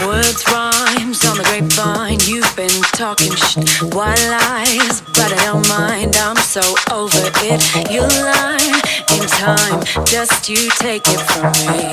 Words, rhymes on the grapevine. You've been talking shit, white lies, but I don't mind. I'm so over it. You'll learn in time. Just you take it from me.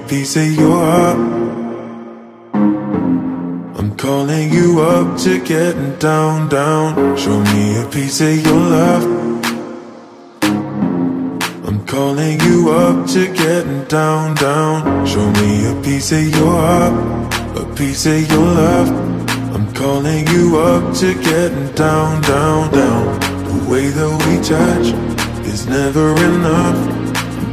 a piece of your heart I'm calling you up to get down, down. Show me a piece of your love. I'm calling you up to get down, down. Show me a piece of your heart A piece of your love. I'm calling you up to get down, down, down. The way that we touch is never enough.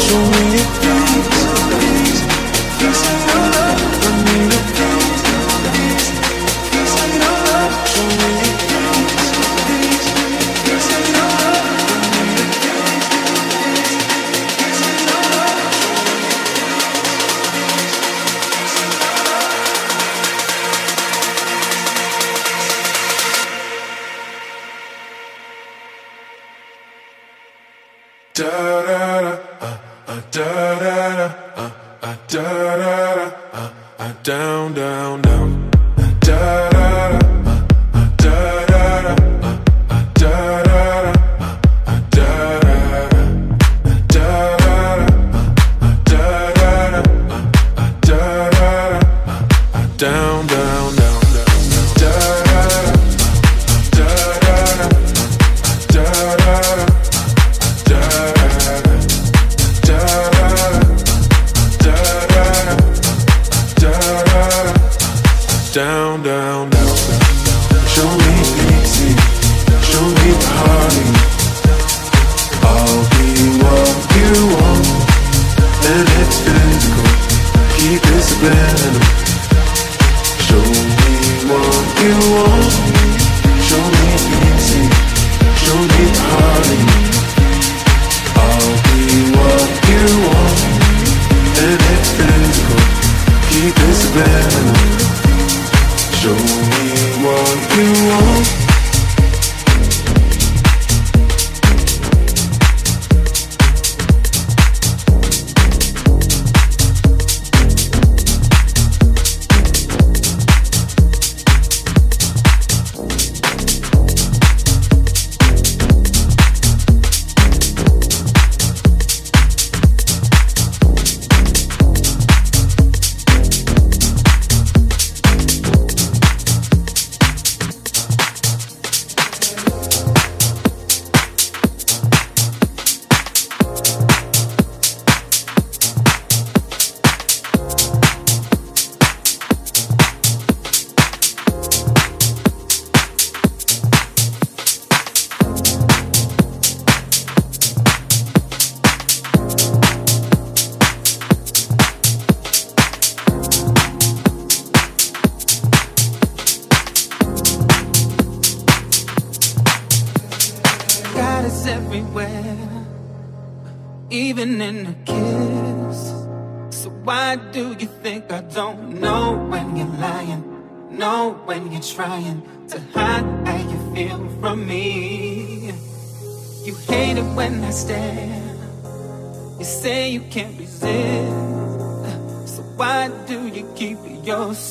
Show me your face, face, face.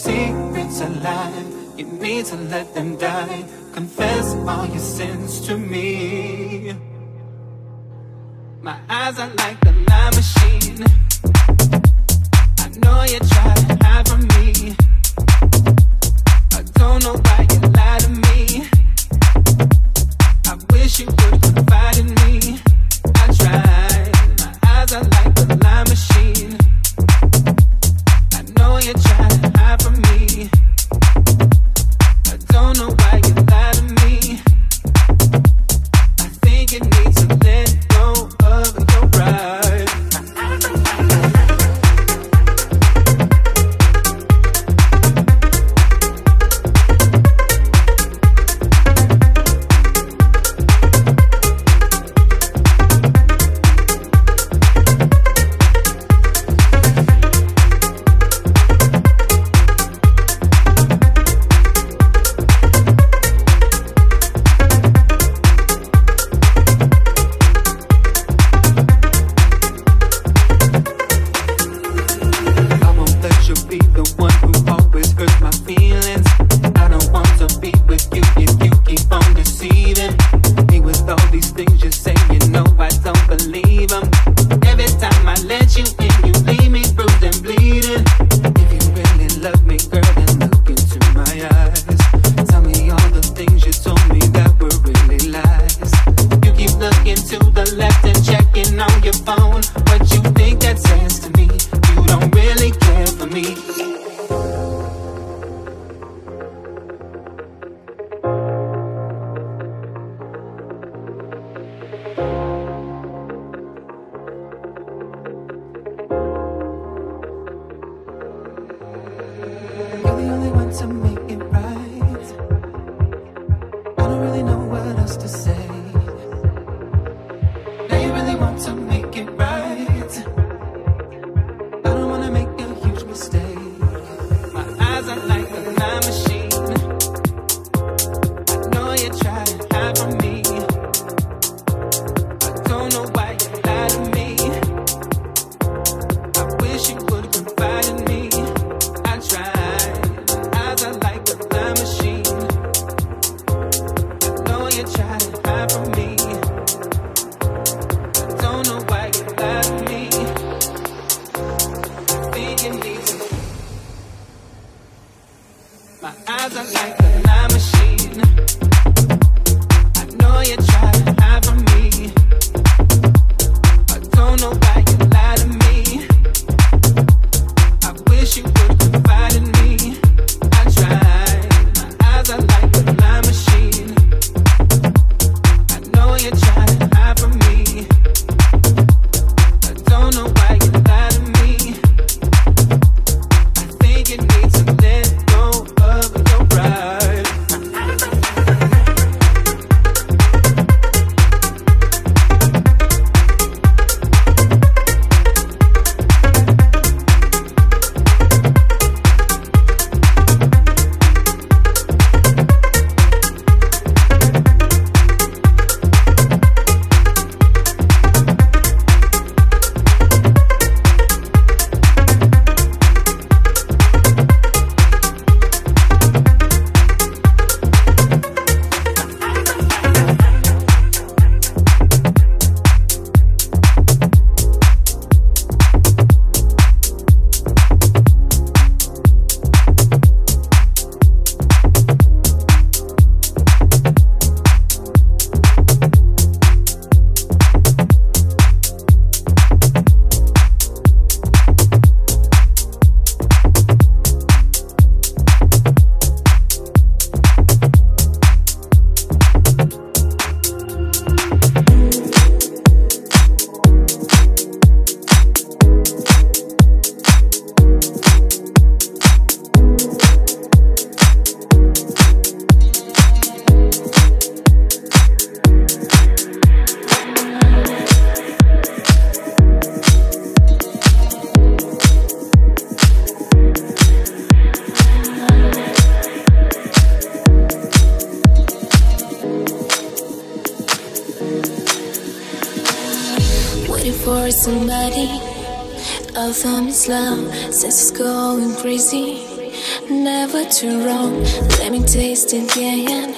secrets alive. You need to let them die. Confess all your sins to me. My eyes are like the lie machine. I know you try to hide from me. I don't know why you. to the left and checking on your phone. Somebody. I found this love, since it's going crazy. Never too wrong, let me taste it again.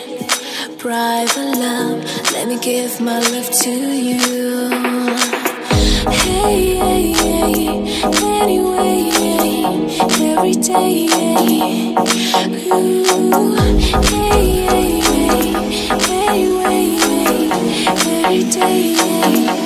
Private love, let me give my love to you. Hey, hey, hey, anyway, every day. Ooh, hey, hey, hey, anyway, every day. Give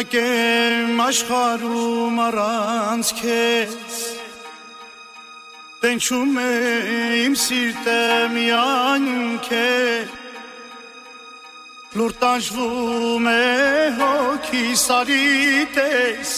Մենակ եմ աշխարում առանց քեզ Տենչում է իմ սիրտը միայն քեզ Լուր տանջվում է հոգիս արի տես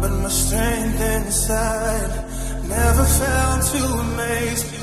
But my strength inside never failed to amaze me.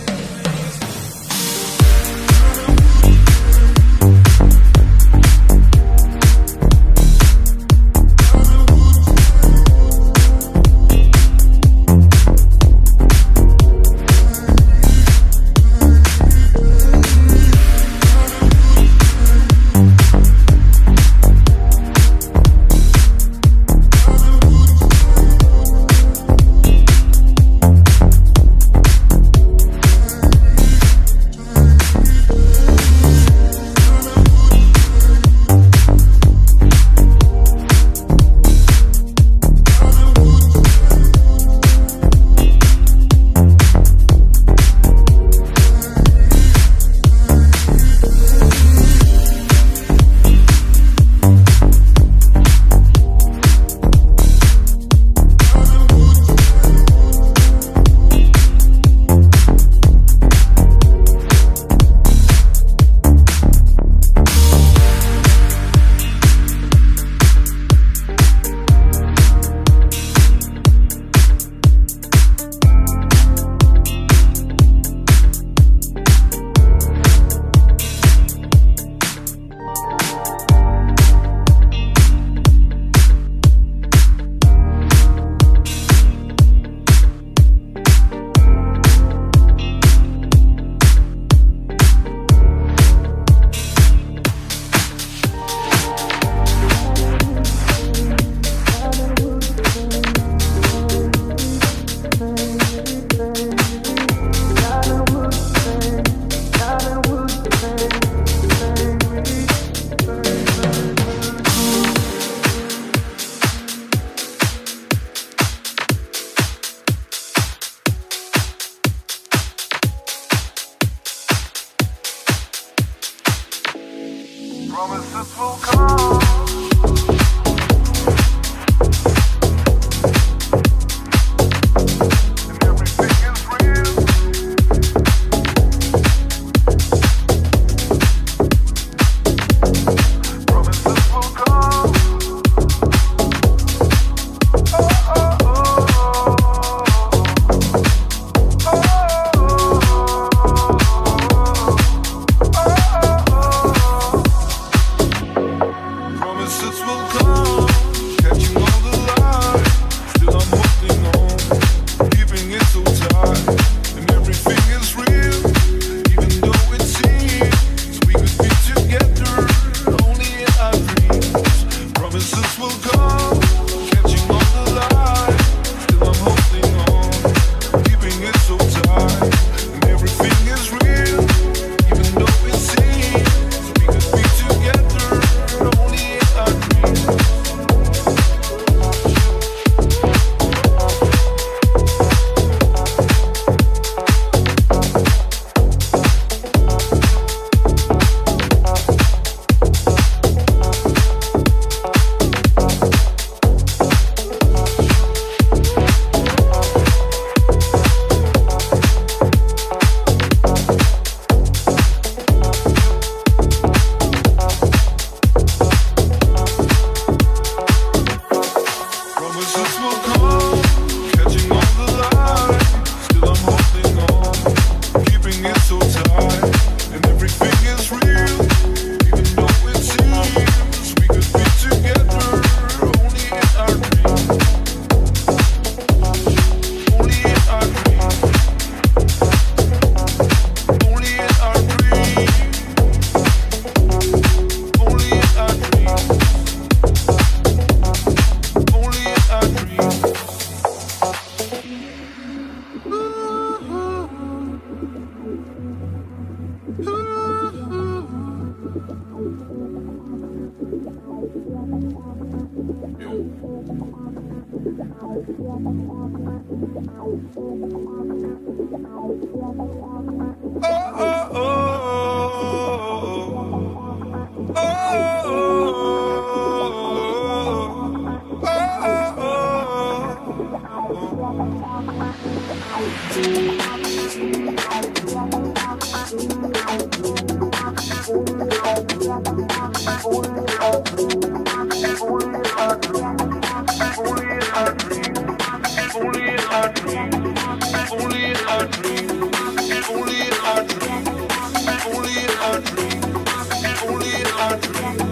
Only a dream.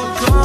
broke